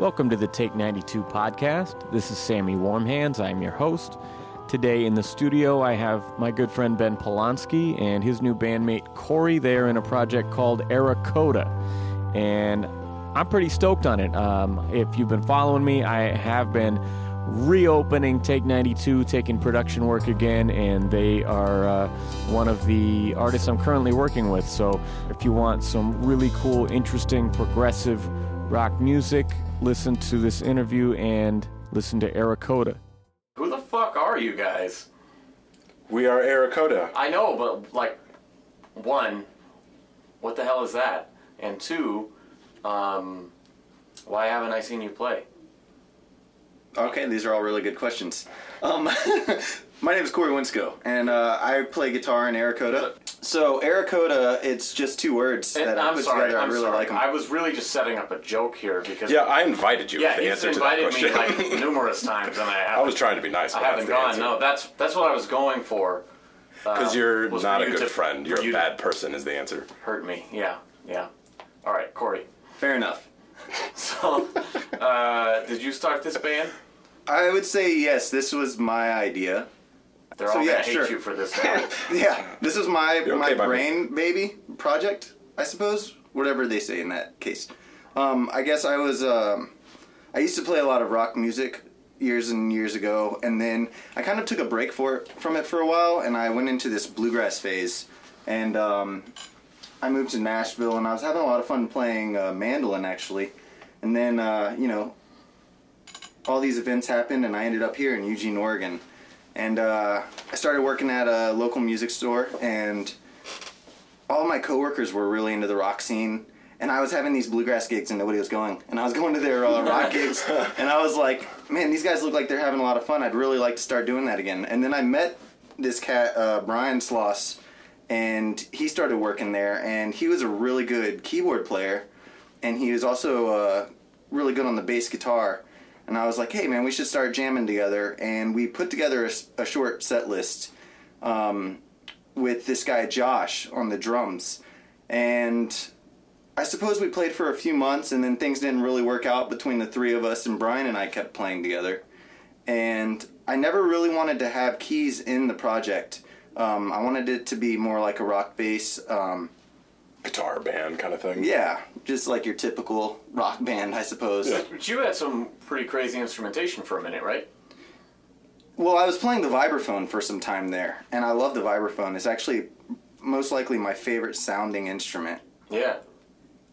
Welcome to the Take 92 podcast. This is Sammy Warmhands. I'm your host. Today in the studio, I have my good friend Ben Polanski and his new bandmate Corey. They're in a project called Eracoda. And I'm pretty stoked on it. Um, if you've been following me, I have been reopening Take 92, taking production work again, and they are uh, one of the artists I'm currently working with. So if you want some really cool, interesting, progressive rock music, listen to this interview and listen to Eracoda. Who the fuck are you guys? We are Eracoda. I know, but like, one, what the hell is that? And two, um, why haven't I seen you play? Okay, these are all really good questions. Um, my name is Corey Winsco, and uh, I play guitar in Eracoda. So Eracoda, it's just two words And that I I'm put sorry, together. I'm I really sorry. like them. I was really just setting up a joke here because Yeah, I invited you yeah, with the he's answer to that invited me question. like numerous times, and I haven't, I was trying to be nice, I but haven't that's gone. the No, that's that's what I was going for. Because you're was for not a you good to- friend. for You're a you to- bad person is the answer. Hurt me. Yeah, yeah. All right, Corey. Fair enough. So, uh, did you start this band? I would say yes. This was my idea. They're So, all yeah, gonna hate sure. you for this. now. Yeah, this was my You're my okay by me. brain baby project, I suppose. Whatever they say in that case. Um, I guess I was. Um, I used to play a lot of rock music years and years ago, and then I kind of took a break for it, from it for a while, and I went into this bluegrass phase, and um, I moved to Nashville, and I was having a lot of fun playing uh, mandolin actually, and then uh, you know. All these events happened, and I ended up here in Eugene, Oregon and uh, I started working at a local music store, and all my coworkers were really into the rock scene. And I was having these bluegrass gigs, and nobody was going. And I was going to their uh, rock gigs, and I was like, "Man, these guys look like they're having a lot of fun. I'd really like to start doing that again." And then I met this cat, uh, Brian Sloss, and he started working there, and he was a really good keyboard player, and he was also uh, really good on the bass guitar and I was like, "Hey, man, we should start jamming together." And we put together a short set list um, with this guy Josh on the drums, and I suppose we played for a few months, and then things didn't really work out between the three of us, and Brian and I kept playing together. And I never really wanted to have keys in the project. Um, I wanted it to be more like a rock bass. Um, Guitar band kind of thing. yeah, just like your typical rock band, I suppose. Yeah. But you had some pretty crazy instrumentation for a minute, right? Well, I was playing the vibraphone for some time there, and I love the vibraphone. It's actually most likely my favorite sounding instrument. Yeah.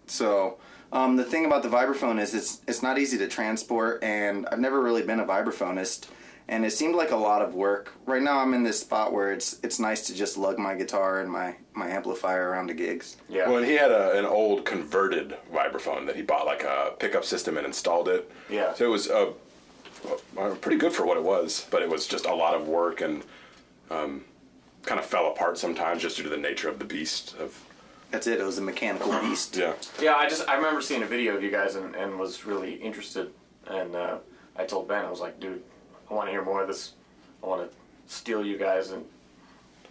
So, um, the thing about the vibraphone is it's it's not easy to transport, and I've never really been a vibraphonist, and it seemed like a lot of work. Right now, I'm in this spot where it's it's nice to just lug my guitar and my my amplifier around to gigs. Yeah. Well, and he had a, an old converted vibraphone that he bought, like a pickup system, and installed it. Yeah. So it was uh, uh, pretty good for what it was, but it was just a lot of work and um, kind of fell apart sometimes just due to the nature of the beast. Of That's it. It was a mechanical beast. yeah. Yeah, I just I remember seeing a video of you guys and, and was really interested. And uh, I told Ben, I was like, dude, I want to hear more of this. I want to steal you guys and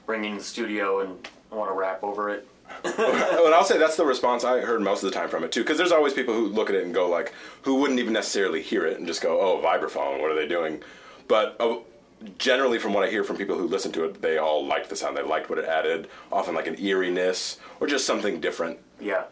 bring you in the studio, and I want to rap over it. Oh, and I'll say that's the response I heard most of the time from it too, because there's always people who look at it and go like, who wouldn't even necessarily hear it and just go, oh, vibraphone, what are they doing? But uh, generally, from what I hear from people who listen to it, they all liked the sound. They liked what it added, often like an eeriness or just something different. Yeah.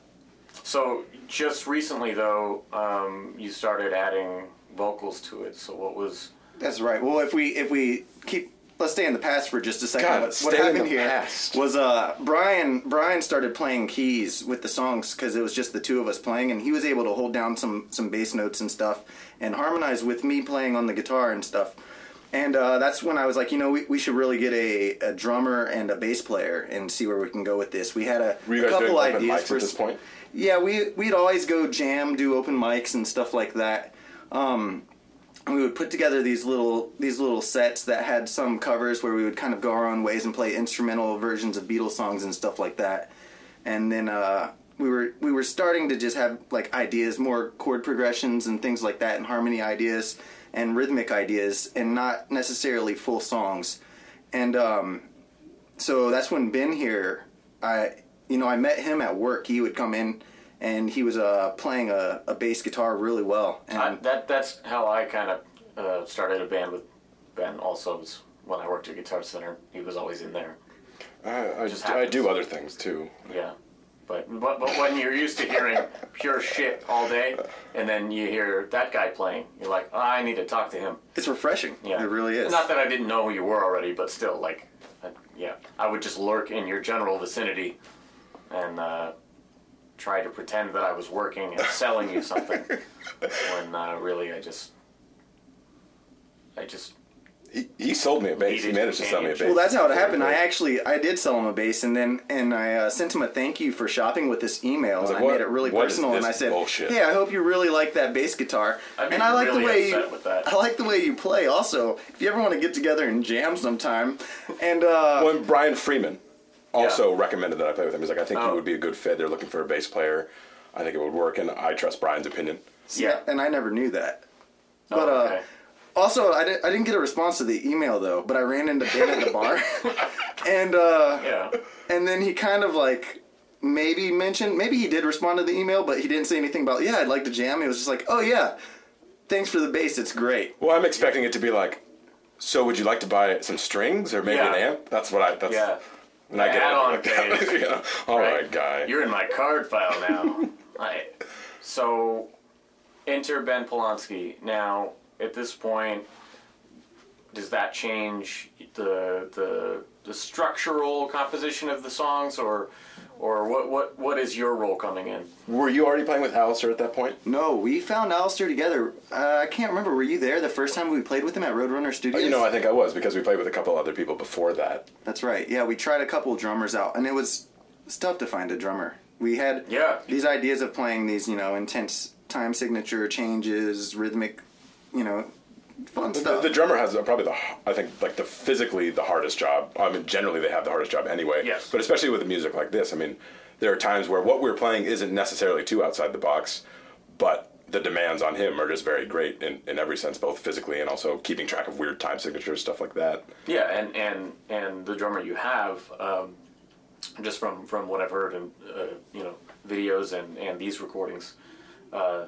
So just recently, though, um, you started adding vocals to it. So what was? That's right. Well, if we if we keep let's stay in the past for just a second. God, what, what happened here past. was uh Brian Brian started playing keys with the songs because it was just the two of us playing, and he was able to hold down some some bass notes and stuff and harmonize with me playing on the guitar and stuff. And uh, that's when I was like, you know, we, we should really get a, a drummer and a bass player and see where we can go with this. We had a, a couple ideas for at this point? yeah, we we'd always go jam, do open mics and stuff like that. Um, we would put together these little these little sets that had some covers where we would kind of go our own ways and play instrumental versions of Beatles songs and stuff like that. And then uh, we were we were starting to just have like ideas, more chord progressions and things like that, and harmony ideas and rhythmic ideas, and not necessarily full songs. And um, so that's when Ben here, I you know I met him at work. He would come in and he was uh, playing a, a bass guitar really well. And I, that that's how I kind of uh, started a band with Ben. Also, was when I worked at Guitar Center. He was always in there. I, I, Just I do other things too. Yeah. But, but but when you're used to hearing pure shit all day, and then you hear that guy playing, you're like, oh, I need to talk to him. it's refreshing. Yeah, It really is. Not that I didn't know who you were already, but still, like, I, yeah, I would just lurk in your general vicinity and uh, try to pretend that I was working and selling you something, when uh, really I just, I just, He, he sold me a bass. He managed to sell me a bass. Well, that's how it happened. I actually I did sell him a bass, and then and I uh, sent him a thank you for shopping with this email. was and like, I what- made it really personal, and I said, bullshit? "Hey, I hope you really like that bass guitar." I'd be and I like really the way you. I like the way you play. Also, if you ever want to get together and jam sometime, and uh, Well, and Brian Freeman also recommended that I play with him. He's like, I think Oh. you would be a good fit. They're looking for a bass player. I think it would work, and I trust Brian's opinion. yeah, and I never knew that. oh, But uh, okay. also, I didn't I didn't get a response to the email though. But I ran into Ben at the bar, and uh, yeah, and then he kind of like maybe mentioned maybe he did respond to the email but he didn't say anything about yeah i'd like to jam he was just like oh yeah thanks for the bass it's great Well, I'm expecting it to be like, so would you like to buy some strings or maybe Yeah. an amp? That's what I. That's, yeah. And I get Add-on like that. phase. yeah. All right, Right. guy. You're in my card file now. I, so, enter Ben Polanski. Now, at this point, does that change the the the structural composition of the songs, or or what what what is your role coming in? Were you already playing with Alistair at that point? no we found Alistair together uh, i can't remember were you there the first time we played with him at roadrunner studios You know, I think I was because we played with a couple other people before that. that's right yeah we tried a couple drummers out and it was it's tough to find a drummer we had Yeah. these ideas of playing these you know intense time signature changes rhythmic you know fun The, stuff the drummer has uh, probably the I think like the physically the hardest job. I mean, generally they have the hardest job anyway. Yes. But especially with the music like this, I mean, there are times where what we're playing isn't necessarily too outside the box, but the demands on him are just very great in, in every sense, both physically and also keeping track of weird time signatures, stuff like that. Yeah, and and and the drummer you have, um, just from from what I've heard in uh, you know videos and and these recordings uh,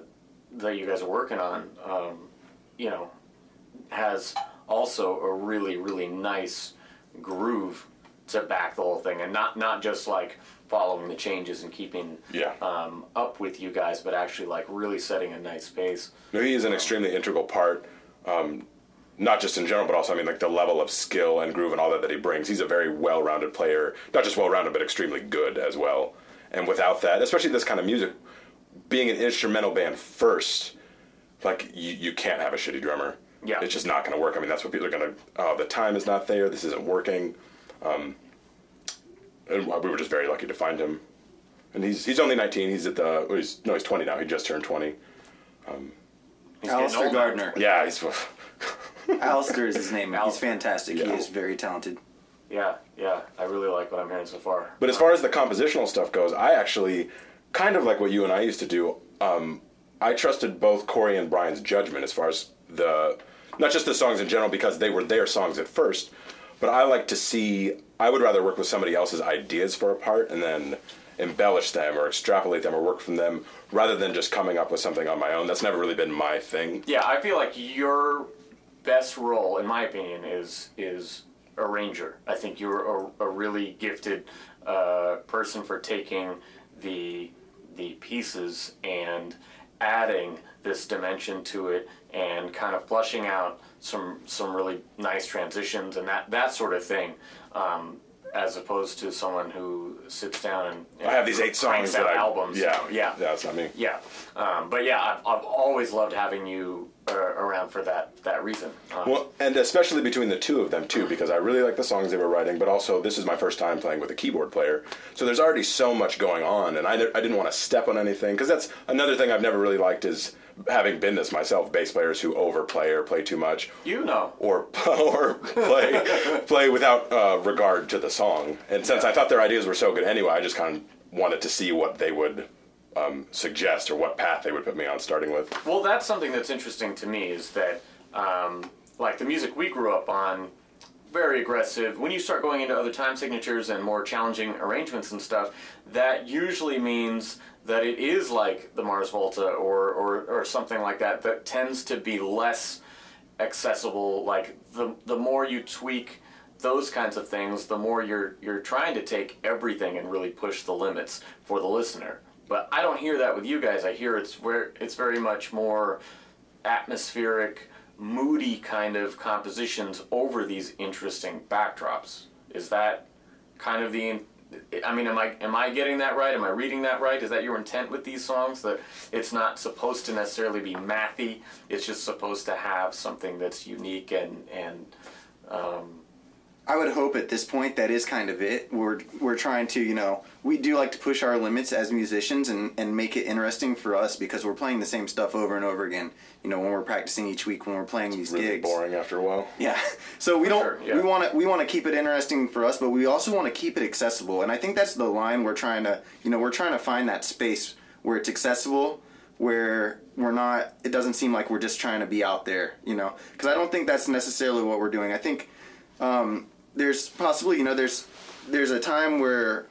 that you guys are working on, um, you know, has also a really really nice groove to back the whole thing, and not not just like following the changes and keeping Yeah. um, up with you guys, but actually like really setting a nice pace. No, he is an extremely integral part, um, not just in general, but also I mean like the level of skill and groove and all that that he brings. He's a very well-rounded player, not just well-rounded, but extremely good as well. And without that, especially this kind of music, being an instrumental band first, like you, you can't have a shitty drummer. Yeah. it's just not going to work. I mean, that's what people are going to. Oh, the time is not there. This isn't working. Um, and we were just very lucky to find him. And he's he's only 19. He's at the well, he's no he's 20 now. He just turned 20. He's Alistair. Gardner. Yeah, he's. Alistair is his name. He's Alistair. fantastic. He is very talented. Yeah, yeah, I really like what I'm hearing so far. But as far as the compositional stuff goes, I actually kind of like what you and I used to do. Um, I trusted both Corey and Brian's judgment as far as the not just the songs in general because they were their songs at first, but I like to see. I would rather work with somebody else's ideas for a part and then embellish them or extrapolate them or work from them rather than just coming up with something on my own. That's never really been my thing. Yeah, I feel like your best role, in my opinion, is is arranger. I think you're a, a really gifted uh, person for taking the the pieces and adding this dimension to it and kind of flushing out some some really nice transitions and that that sort of thing. Um, as opposed to someone who sits down and, and I have these eight songs that I albums. Yeah, yeah, yeah, that's not me. yeah, um, but yeah, I've, I've always loved having you uh, around for that that reason. Um, Well, and especially between the two of them too, because I really like the songs they were writing, but also this is my first time playing with a keyboard player, so there's already so much going on, and I, I didn't want to step on anything because that's another thing I've never really liked is having been this myself, bass players who overplay or play too much, you know, or or play play without uh, regard to the song. And since I thought their ideas were so good anyway, I just kind of wanted to see what they would um, suggest or what path they would put me on, starting with. well, that's something that's interesting to me is that um, like the music we grew up on, very aggressive. When you start going into other time signatures and more challenging arrangements and stuff, that usually means that it is like the Mars Volta or, or, or something like that that tends to be less accessible. Like the the more you tweak those kinds of things, the more you're you're trying to take everything and really push the limits for the listener. But I don't hear that with you guys. I hear it's where it's very much more atmospheric, moody kind of compositions over these interesting backdrops. Is that kind of the I mean, am I am I getting that right? Am I reading that right? Is that your intent with these songs? That it's not supposed to necessarily be mathy. It's just supposed to have something that's unique and and um, I would hope at this point that is kind of it. We're we're trying to, you know, we do like to push our limits as musicians and, and make it interesting for us because we're playing the same stuff over and over again. You know, when we're practicing each week, when we're playing these Really gigs. boring after a while. Yeah. So we don't Sure, yeah. we want to we want to keep it interesting for us, but we also want to keep it accessible. And I think that's the line we're trying to, you know, we're trying to find that space where it's accessible, where we're not it doesn't seem like we're just trying to be out there, you know. Cuz I don't think that's necessarily what we're doing. I think um, there's possibly, you know, there's there's a time where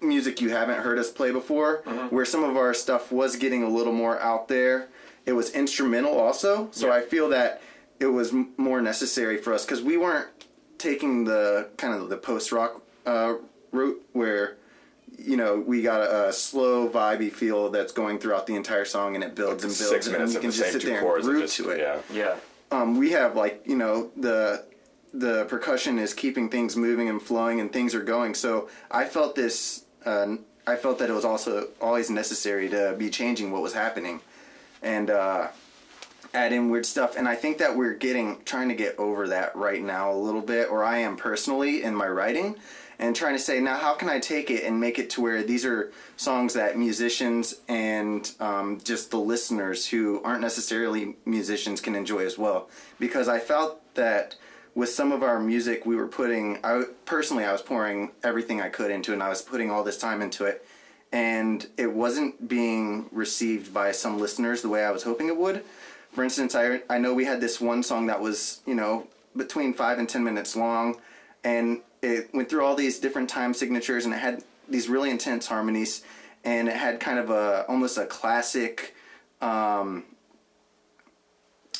music you haven't heard us play before, where some of our stuff was getting a little more out there. It was instrumental also, so Yeah. I feel that it was m- more necessary for us because we weren't taking the kind of the post rock uh, route where you know we got a, a slow vibey feel that's going throughout the entire song and it builds and builds Six and minutes you of can the just sit there chords. and and groove just, to it Yeah. yeah. um, we have like you know the the percussion is keeping things moving and flowing and things are going. So i felt this uh, i felt that it was also always necessary to be changing what was happening and uh, add in weird stuff. And i think that we're getting trying to get over that right now a little bit or i am personally in my writing and trying to say now how can i take it and make it to where these are songs that musicians and um, just the listeners who aren't necessarily musicians can enjoy as well? Because i felt that with some of our music we were putting i personally i was pouring everything i could into it and i was putting all this time into it. And it wasn't being received by some listeners the way i was hoping it would. For instance i, I know we had this one song that was you know between five and ten minutes long and it went through all these different time signatures and it had these really intense harmonies and it had kind of a almost a classic um,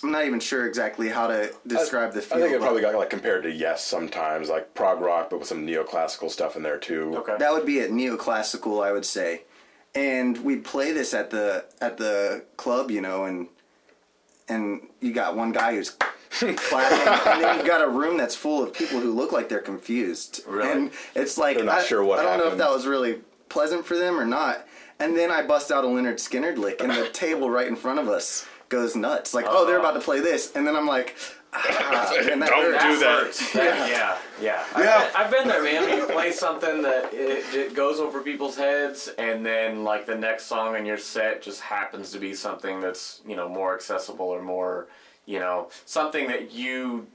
i'm not even sure exactly how to describe the feel I think it but probably got like compared to Yes sometimes, like prog rock, but with some neoclassical stuff in there too. Okay. that would be at neoclassical i would say and we'd play this at the at the club you know and and you got one guy who's clapping and then you've got a room that's full of people who look like they're confused Really? and it's like They're not I, sure what I don't know if that was really pleasant for them or not and then i bust out a Lynyrd Skynyrd lick and the table right in front of us goes nuts like oh they're about to play this and then i'm like ah, man, that Don't hurts. do that. hurts. That- yeah, yeah. I've, Yeah. Been, I've been there, man. You play something that it, it goes over people's heads, and then like the next song in your set just happens to be something that's you know more accessible or more you know something that you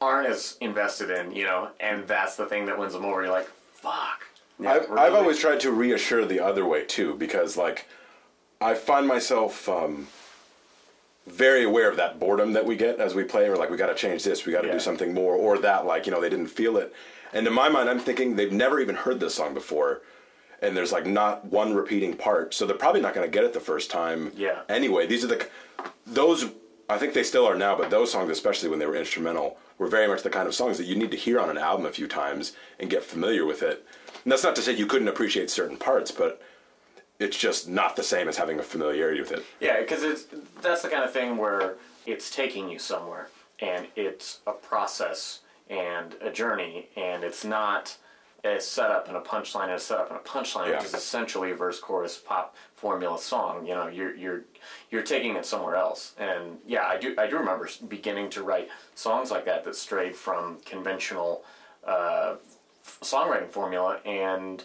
aren't as invested in, you know, and that's the thing that wins them over. You're like, fuck. I've, really? I've always tried to reassure the other way too, because like I find myself um, very aware of that boredom that we get as we play. We're like, we got to change this, we got to Yeah. do something more, or that like you know they didn't feel it. And in my mind, I'm thinking they've never even heard this song before, and there's like not one repeating part, so they're probably not going to get it the first time. Yeah. Anyway, these are the those. I think they still are now, but those songs, especially when they were instrumental, were very much the kind of songs that you need to hear on an album a few times and get familiar with it. And that's not to say you couldn't appreciate certain parts, but it's just not the same as having a familiarity with it. Yeah, because it's that's the kind of thing where it's taking you somewhere, and it's a process and a journey, and it's not a setup and a punchline and a setup and a punchline, Yeah. which is essentially a verse chorus pop formula song. You know, you're you're you're taking it somewhere else, and yeah, I do I do remember beginning to write songs like that that strayed from conventional uh, f- songwriting formula and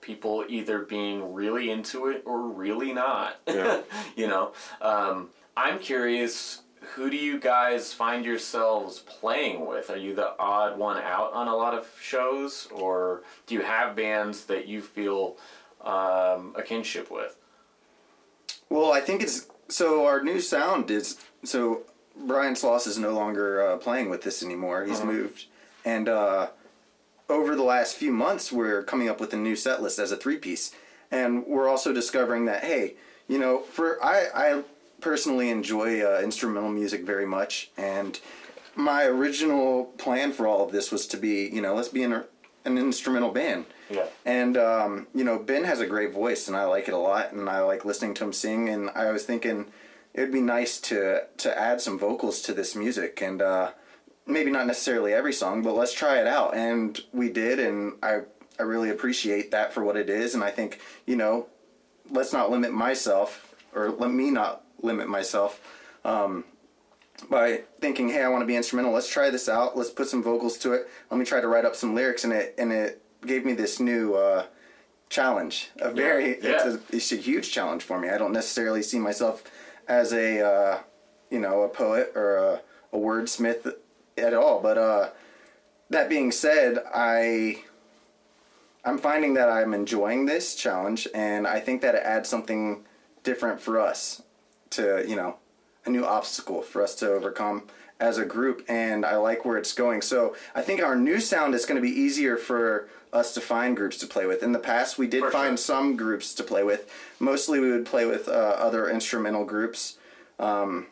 people either being really into it or really not. Yeah. you know, um, I'm curious. Who do you guys find yourselves playing with? Are you the odd one out on a lot of shows, or do you have bands that you feel um, a kinship with? Well, I think it's so. Our new sound is so. Brian Sloss is no longer uh, playing with this anymore. He's moved, and uh, over the last few months, we're coming up with a new set list as a three piece, and we're also discovering that hey, you know, for I I personally enjoy uh, instrumental music very much, and my original plan for all of this was to be you know let's be an an instrumental band. Yeah. And um, you know, Ben has a great voice, and I like it a lot, and I like listening to him sing. And I was thinking it would be nice to to add some vocals to this music, and uh, maybe not necessarily every song, but let's try it out. And we did, and I I really appreciate that for what it is. And I think you know, let's not limit myself, or let me not limit myself. Um, by thinking, hey, I want to be instrumental. Let's try this out. Let's put some vocals to it. Let me try to write up some lyrics, and it and it gave me this new uh, challenge. A very Yeah. It's, a, it's a huge challenge for me. I don't necessarily see myself as a uh, you know a poet or a, a wordsmith at all. But uh, that being said, I I'm finding that I'm enjoying this challenge, and I think that it adds something different for us to you know a new obstacle for us to overcome as a group and I like where it's going. So I think our new sound is going to be easier for us to find groups to play with. In the past, we did For find sure. some groups to play with. Mostly, we would play with uh, other instrumental groups, um,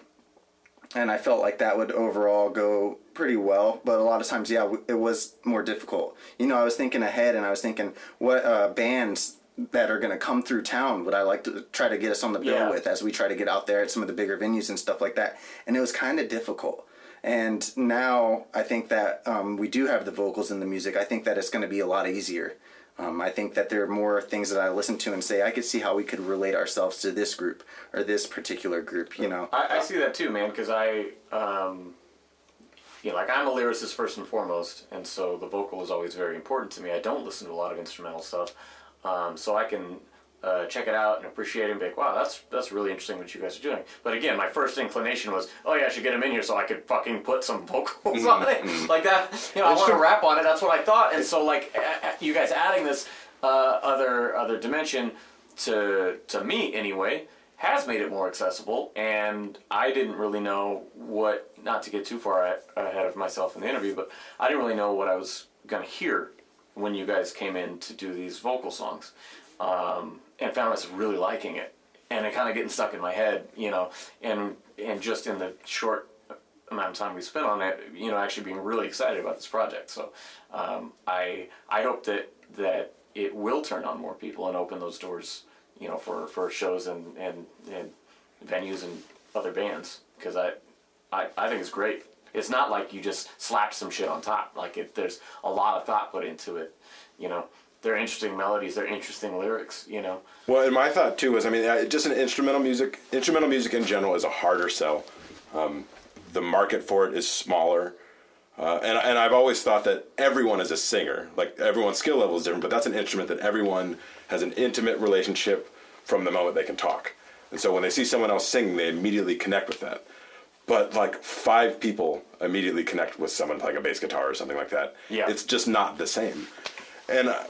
and I felt like that would overall go pretty well. But a lot of times, yeah, it was more difficult. You know, I was thinking ahead, and I was thinking what uh, bands that are going to come through town would I like to try to get us on the bill Yeah. with as we try to get out there at some of the bigger venues and stuff like that. And it was kind of difficult. And now I think that um, we do have the vocals in the music. I think that it's going to be a lot easier. Um, I think that there are more things that I listen to and say I could see how we could relate ourselves to this group or this particular group. You know, I, I see that too, man, because I, um, you know, like I'm a lyricist first and foremost, and so the vocal is always very important to me. I don't listen to a lot of instrumental stuff, um, so I can uh, check it out and appreciate it and be like, wow, that's that's really interesting what you guys are doing. But again, my first inclination was, oh yeah, I should get him in here so I could fucking put some vocals on it, like that. You know, I want to rap on it. That's what I thought, and so like a- a- you guys adding this uh, other other dimension to to me anyway has made it more accessible and i didn't really know what not to get too far a- ahead of myself in the interview but i didn't really know what i was going to hear when you guys came in to do these vocal songs um, and found myself really liking it and it kind of getting stuck in my head you know and and just in the short amount of time we spent on it, you know, actually being really excited about this project. So um, I I hope that that it will turn on more people and open those doors, you know, for, for shows and, and, and venues and other bands because I, I I think it's great. It's not like you just slap some shit on top. Like it, there's a lot of thought put into it. You know, they're interesting melodies. They're interesting lyrics. You know. Well, and my thought too was, I mean, I- just an instrumental music, instrumental music in general is a harder sell. Um, the market for it is smaller, uh, and and I've always thought that everyone is a singer. Like everyone's skill level is different, but that's an instrument that everyone has an intimate relationship from the moment they can talk. And so when they see someone else sing, they immediately connect with that. But like five people immediately connect with someone playing a bass guitar or something like that. Yeah. It's just not the same. And uh,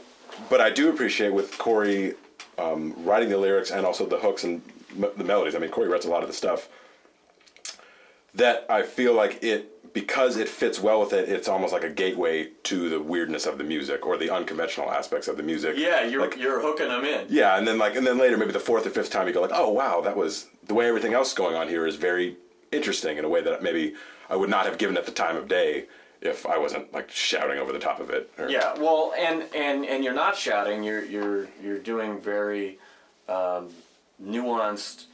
but I do appreciate with Corey um, writing the lyrics and also the hooks and m- the melodies. I mean, Corey writes a lot of the stuff. That I feel like it because it fits well with it. It's almost like a gateway to the weirdness of the music or the unconventional aspects of the music. Yeah, you're Like, you're hooking them in. yeah, and then like and then later, maybe the fourth or fifth time, you go like, oh wow, that was the way everything else going on here is very interesting in a way that maybe I would not have given at the time of day if I wasn't like shouting over the top of it. Or, Yeah, well, and and and you're not shouting. You're you're you're doing very um, nuanced,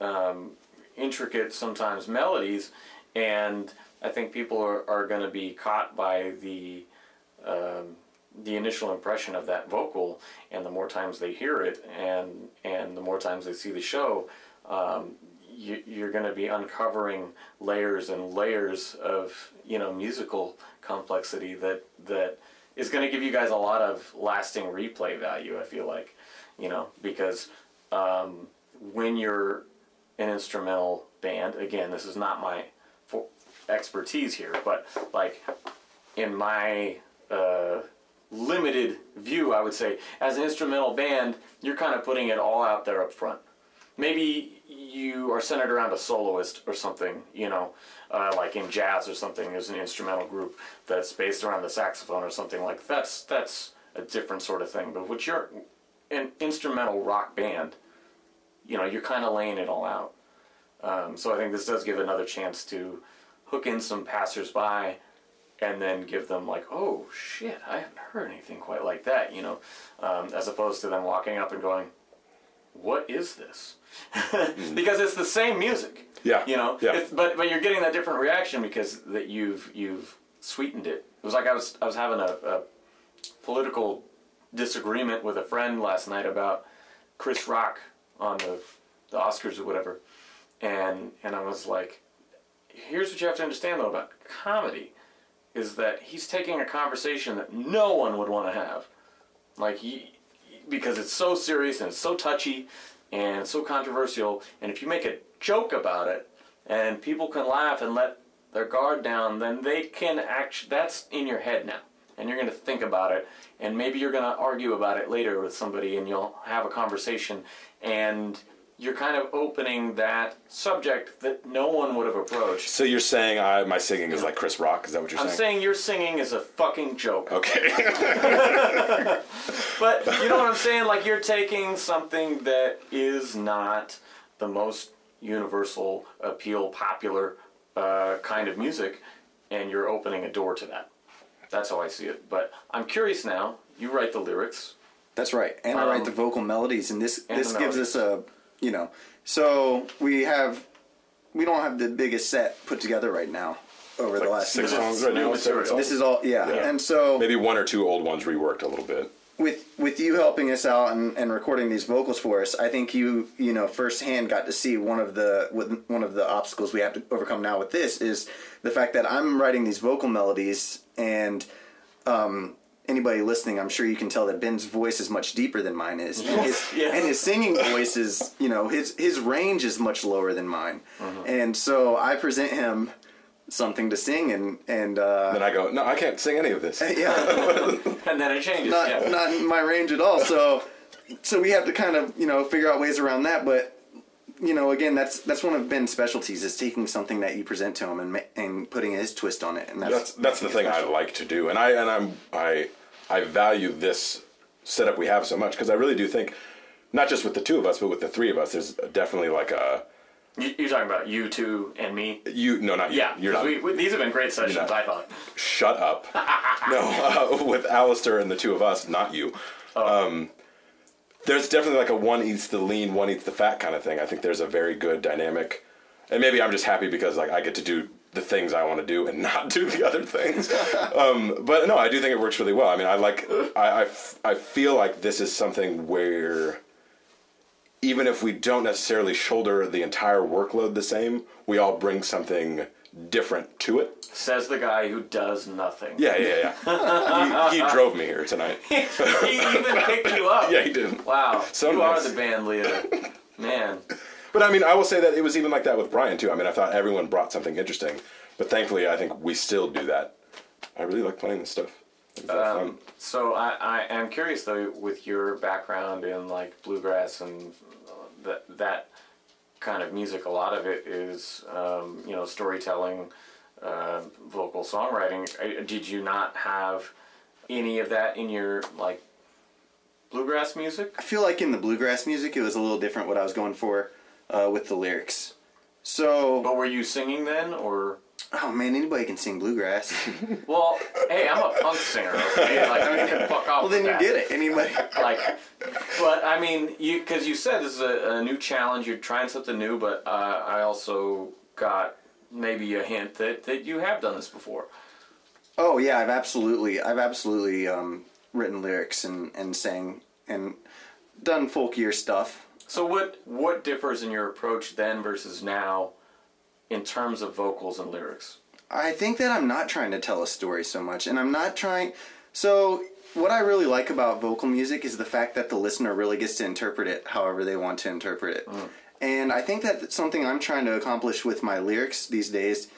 um, intricate sometimes melodies, and I think people are, are going to be caught by the um, the initial impression of that vocal, and the more times they hear it, and and the more times they see the show, um, you, you're going to be uncovering layers and layers of you know musical complexity that that is going to give you guys a lot of lasting replay value. I feel like, you know, because um, when you're an instrumental band, again, this is not my expertise here, but like in my uh, limited view, I would say, as an instrumental band, you're kind of putting it all out there up front. Maybe you are centered around a soloist or something, you know, uh, like in jazz or something. There's an instrumental group that's based around the saxophone or something like that's that's a different sort of thing. But with your an instrumental rock band, you know, you're kind of laying it all out. Um, so I think this does give another chance to hook in some passersby and then give them like, oh shit, I haven't heard anything quite like that, you know, um, as opposed to them walking up and going, what is this? because it's the same music. Yeah, You know, yeah. It's, but but you're getting that different reaction because that you've you've sweetened it. It was like I was I was having a, a political disagreement with a friend last night about Chris Rock on the the Oscars or whatever, and and I was like, here's what you have to understand though about comedy, is that he's taking a conversation that no one would want to have, like he, because it's so serious and so touchy and so controversial, and if you make a joke about it and people can laugh and let their guard down, then they can actually that's in your head now. And you're going to think about it, and maybe you're going to argue about it later with somebody, and you'll have a conversation, and you're kind of opening that subject that no one would have approached. So you're saying I, my singing is like Chris Rock? Is that what you're saying? I'm saying? saying your singing is a fucking joke. Okay. But you know what I'm saying? Like you're taking something that is not the most universal appeal, popular uh, kind of music, and you're opening a door to that. That's how I see it. But I'm curious now. You write the lyrics. That's right, and I write Um, the vocal melodies, and this and this gives us a you know. So we have we don't have the biggest set put together right now over the like last six songs right now. New seven material. songs? This is all yeah. Yeah. and so Maybe one or two old ones reworked a little bit. with with you helping us out and, and recording these vocals for us, I think you you know firsthand got to see one of the one of the obstacles we have to overcome now with this is the fact that I'm writing these vocal melodies and um, anybody listening, I'm sure you can tell that Ben's voice is much deeper than mine is, and his, Yes. and his singing voice is you know his his range is much lower than mine, Uh-huh. and so I present him something to sing and and uh, Then I go, no, I can't sing any of this. yeah. And then it changes. not yeah. not in my range at all. So so we have to kind of you know figure out ways around that. But you know, again, that's that's one of Ben's specialties is taking something that you present to him and and putting his twist on it. And that's That's that's the thing I like to do, and I and I'm I I value this setup we have so much because I really do think, not just with the two of us, but with the three of us, there's definitely like a You- You're talking about you two and me. you no not you Yeah, you're 'cause not we, we, these have been great sessions. I thought. shut up no uh, with Alistair and the two of us not you um, there's definitely like a one eats the lean one eats the fat kind of thing I think there's a very good dynamic and maybe I'm just happy because like I get to do the things I want to do and not do the other things um, but no I do think it works really well I mean I like I, I f- I feel like this is something where even if we don't necessarily shoulder the entire workload the same we all bring something different to it Says the guy who does nothing. yeah, yeah, yeah. he, he drove me here tonight. he even picked you up. Yeah, he did. Wow. So you nice. are the band leader. Man. But I mean, I will say that it was even like that with Brian too. I mean, I thought everyone brought something interesting, but thankfully, I think we still do that. I really like playing this stuff. It's a lot of Um, so I, I am curious though, with your background in like bluegrass and that that kind of music, a lot of it is um, you know storytelling, uh, vocal songwriting. Uh, Did you not have any of that in your like bluegrass music? I feel like in the bluegrass music, it was a little different what I was going for uh, with the lyrics. So, But were you singing then, or? oh man, anybody can sing bluegrass. Well, hey, I'm a punk singer. Okay, like can fuck off. well, then you get it. Anybody. like but i mean you because you said this is a, a new challenge you're trying something new but uh, i also got maybe a hint that, that you have done this before Oh yeah, I've absolutely, I've absolutely um, written lyrics and and sang and done folkier stuff. So what what differs in your approach then versus now in terms of vocals and lyrics I think that I'm not trying to tell a story so much, and I'm not trying. So, what I really like about vocal music is the fact that the listener really gets to interpret it however they want to interpret it. Mm. And I think that something I'm trying to accomplish with my lyrics these days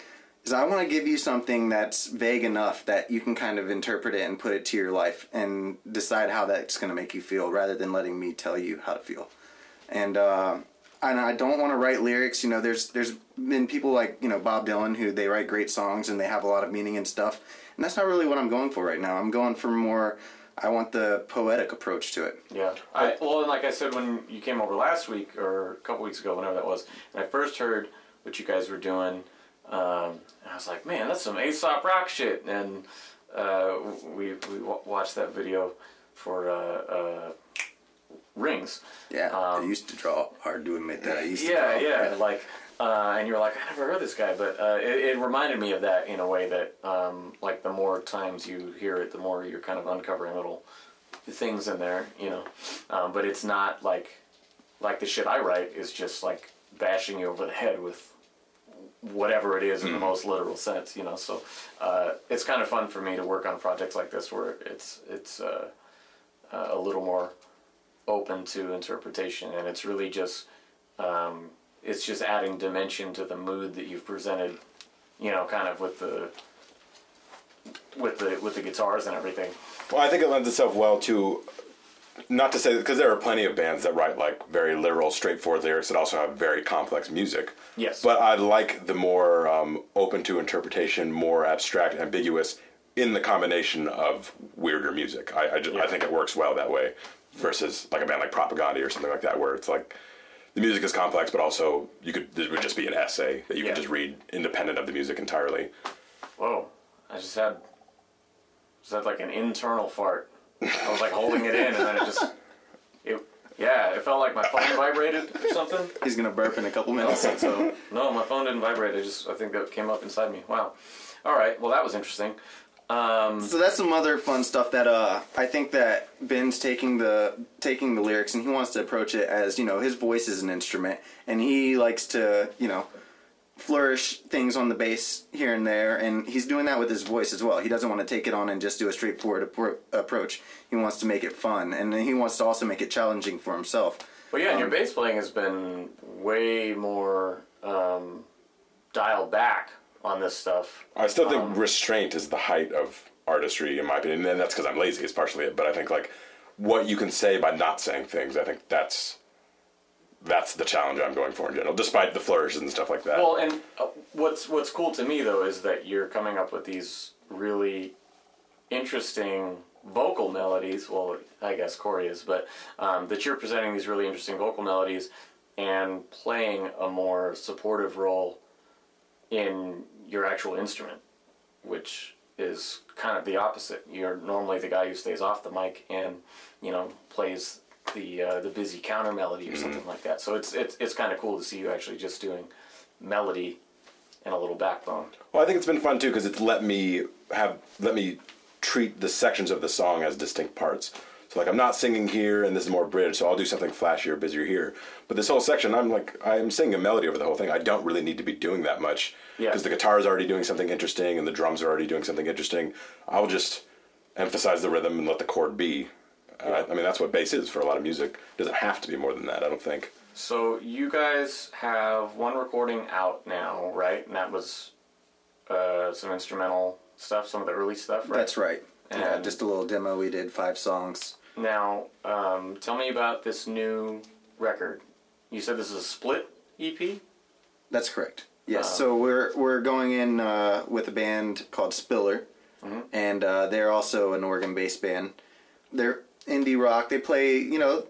is I want to give you something that's vague enough that you can kind of interpret it and put it to your life and decide how that's going to make you feel rather than letting me tell you how to feel. And uh, and I don't want to write lyrics. You know, there's there's been people like you know Bob Dylan who they write great songs and they have a lot of meaning and stuff. And that's not really what I'm going for right now. I'm going for more. I want the poetic approach to it. Yeah. I, well, and like I said when you came over last week or a couple weeks ago, whenever that was, and I first heard what you guys were doing, um, I was like, man, that's some Aesop rock shit. And uh, we we w- watched that video for uh, uh, Rings. Yeah, I Um, used to draw. Hard to admit that I used to Yeah, draw. yeah, like, uh, and you're like, I never heard this guy, but uh, it, it reminded me of that in a way that, um, like, the more times you hear it, the more you're kind of uncovering little things in there, you know. Um, but it's not like, like the shit I write is just like bashing you over the head with whatever it is in the most literal sense, you know. So uh, it's kind of fun for me to work on projects like this where it's it's uh, uh, a little more open to interpretation, and it's really just um, it's just adding dimension to the mood that you've presented, you know, kind of with the with the with the guitars and everything. Well, I think it lends itself well to, not to say because there are plenty of bands that write like very literal, straightforward lyrics that also have very complex music. Yes. But I like the more um, open to interpretation, more abstract, ambiguous in the combination of weirder music. I I, ju- Yeah. I think it works well that way versus like a band like Propaganda or something like that, where it's like. The music is complex, but also you could. This would just be an essay that you Yeah. could just read independent of the music entirely. Whoa! I just had just had like an internal fart. I was like holding it in, and then it just it yeah, it felt like my phone vibrated or something. He's gonna burp in a couple minutes. So no, my phone didn't vibrate. I just I think that came up inside me. Wow. All right. Well, that was interesting. Um, So that's some other fun stuff that uh, I think that Ben's taking the taking the lyrics and he wants to approach it as you know his voice is an instrument and he likes to you know flourish things on the bass here and there and he's doing that with his voice as well. He doesn't want to take it on and just do a straightforward appro- approach. He wants to make it fun and he wants to also make it challenging for himself. But yeah, and your Um, bass playing has been way more um, dialed back on this stuff. I still think restraint is the height of artistry, in my opinion, and that's because I'm lazy. It's partially it, but I think like what you can say by not saying things. I think that's that's the challenge I'm going for in general, despite the flourishes and stuff like that. Well, and uh, what's what's cool to me though is that you're coming up with these really interesting vocal melodies. Well, I guess Corey is, but um, that you're presenting these really interesting vocal melodies and playing a more supportive role in your actual instrument, which is kind of the opposite. You're normally the guy who stays off the mic and you know plays the uh, the busy counter melody or something like that. So it's it's it's kind of cool to see you actually just doing melody and a little backbone. Well, I think it's been fun too because it's let me have let me treat the sections of the song as distinct parts. So like I'm not singing here, and this is more bridge, so I'll do something flashier, busier here. But this whole section, I'm like I'm singing a melody over the whole thing. I don't really need to be doing that much Yeah. because the guitar is already doing something interesting, and the drums are already doing something interesting. I'll just emphasize the rhythm and let the chord be. Uh, I mean, that's what bass is for a lot of music. It doesn't have to be more than that. I don't think. So you guys have one recording out now, right? And that was uh, some instrumental stuff, some of the early stuff, right? That's right. yeah, And- just a little demo we did, five songs. Now, um, tell me about this new record. You said this is a split EP. That's correct. Yes. Uh, so we're we're going in uh, with a band called Spiller, and uh, they're also an organ-based band. They're indie rock. They play, you know,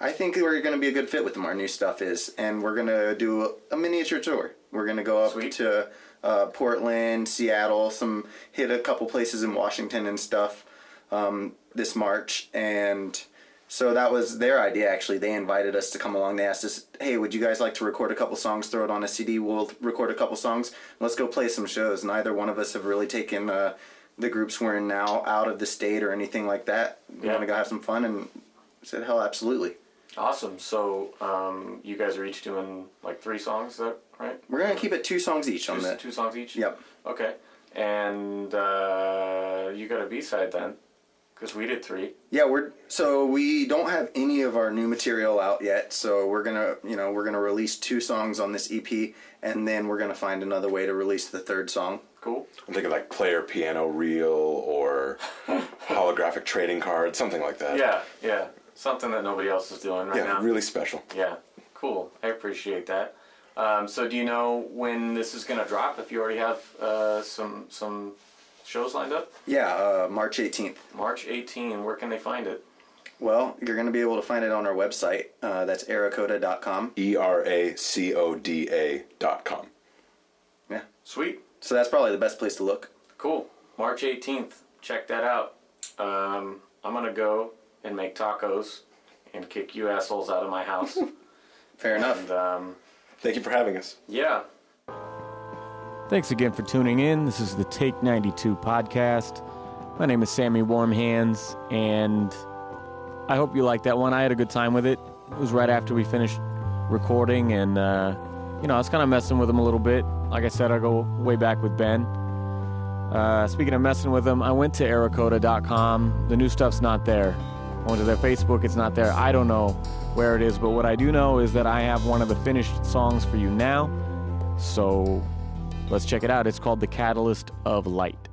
I think we're going to be a good fit with them. Our new stuff is, and we're going to do a, a miniature tour. We're going to go up Sweet. to uh, Portland, Seattle, some hit a couple places in Washington and stuff um, this March, and so that was their idea. Actually, they invited us to come along. They asked us, "Hey, would you guys like to record a couple songs? Throw it on a CD. We'll record a couple songs. Let's go play some shows." Neither one of us have really taken uh, the groups we're in now out of the state or anything like that. We Yeah. want to go have some fun, and said, "Hell, absolutely." Awesome. So um, you guys are each doing like three songs, that right? We're gonna keep it two songs each on Two, that. two songs each. Yep. Okay. And uh, you got a B side then, because we did three. Yeah, we're so we don't have any of our new material out yet. So we're gonna, you know, we're gonna release two songs on this EP, and then we're gonna find another way to release the third song. Cool. I'm thinking like player piano reel or holographic trading card, something like that. Yeah, yeah. Something that nobody else is doing right Yeah, now. really special. Yeah, Cool. I appreciate that. Um, so, do you know when this is going to drop? If you already have uh, some some shows lined up, Yeah, uh, March 18th. March 18. Where can they find it? Well, you're going to be able to find it on our website. Uh, that's eracoda.com. E R A C O D A dot com. Yeah. Sweet. So that's probably the best place to look. Cool. March 18th. Check that out. Um, I'm going to go and make tacos and kick you assholes out of my house. Fair enough. and um, Thank you for having us. yeah. Thanks again for tuning in. This is the Take 92 podcast. My name is Sammy Warmhands, and I hope you liked that one. I had a good time with it. It was right after we finished recording, and, uh, you know, I was kind of messing with him a little bit. Like I said, I go way back with Ben. Uh, speaking of messing with them, I went to Eracoda.com. The new stuff's not there. I went to their Facebook, it's not there. I don't know where it is, but what I do know is that I have one of the finished songs for you now. So let's check it out. It's called The Catalyst of Light.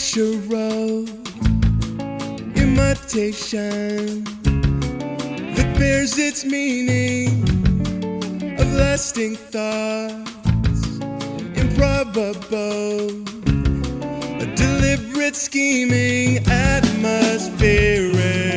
Conjectural imitation that bears its meaning of lasting thoughts, improbable, a deliberate scheming atmospheric,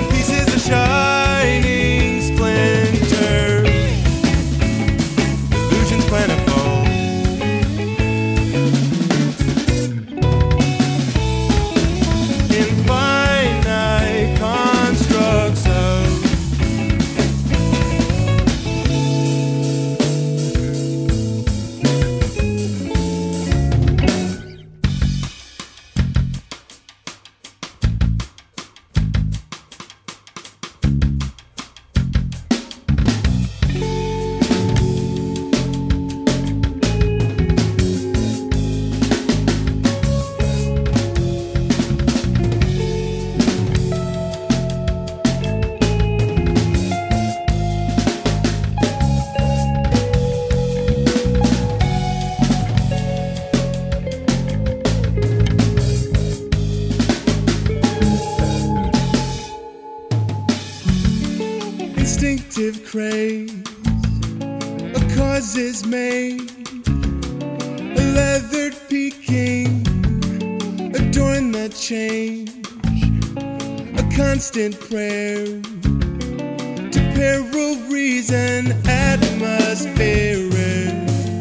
the pieces constant prayer to peril reason, atmospheric,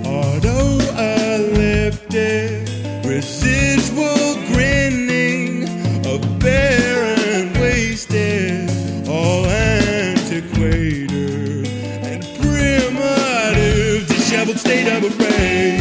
auto elliptic, residual grinning of barren wasted, all antiquated and primitive, disheveled state of array. Left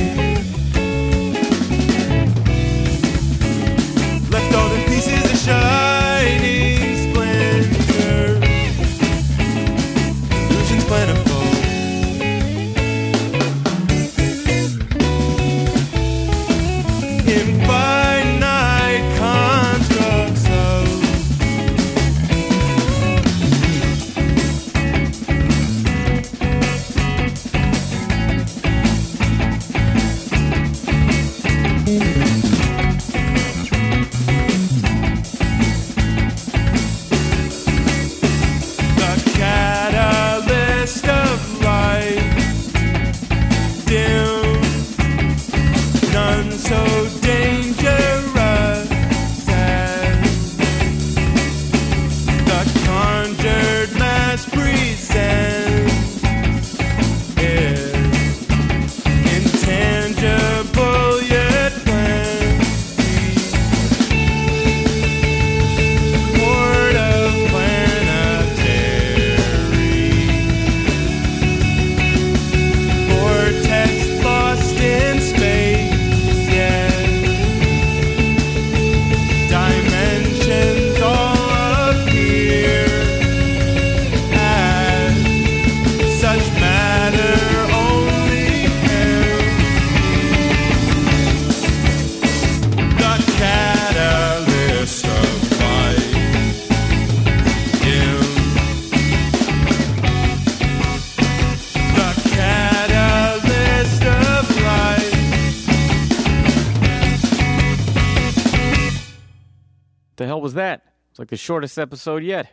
The hell was that? It's like the shortest episode yet.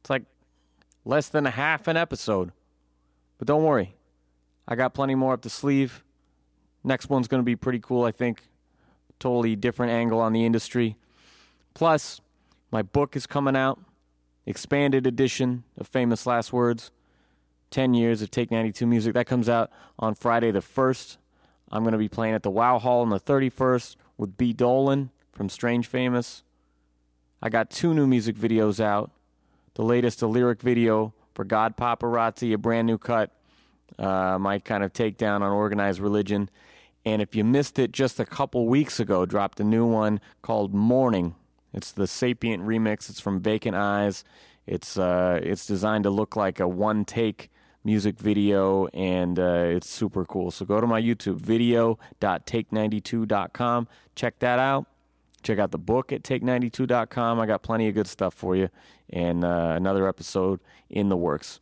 It's like less than a half an episode. But don't worry, I got plenty more up the sleeve. Next one's going to be pretty cool, I think. Totally different angle on the industry. Plus, my book is coming out, expanded edition of Famous Last Words 10 years of Take 92 music. That comes out on Friday the 1st. I'm going to be playing at the Wow Hall on the 31st with B. Dolan from Strange Famous. I got two new music videos out. The latest, a lyric video for God Paparazzi, a brand new cut. Uh, my kind of takedown on organized religion. And if you missed it just a couple weeks ago, dropped a new one called Morning. It's the Sapient remix. It's from Vacant Eyes. It's uh, it's designed to look like a one take music video, and uh, it's super cool. So go to my YouTube, video.take92.com. Check that out. Check out the book at take92.com. I got plenty of good stuff for you, and uh, another episode in the works.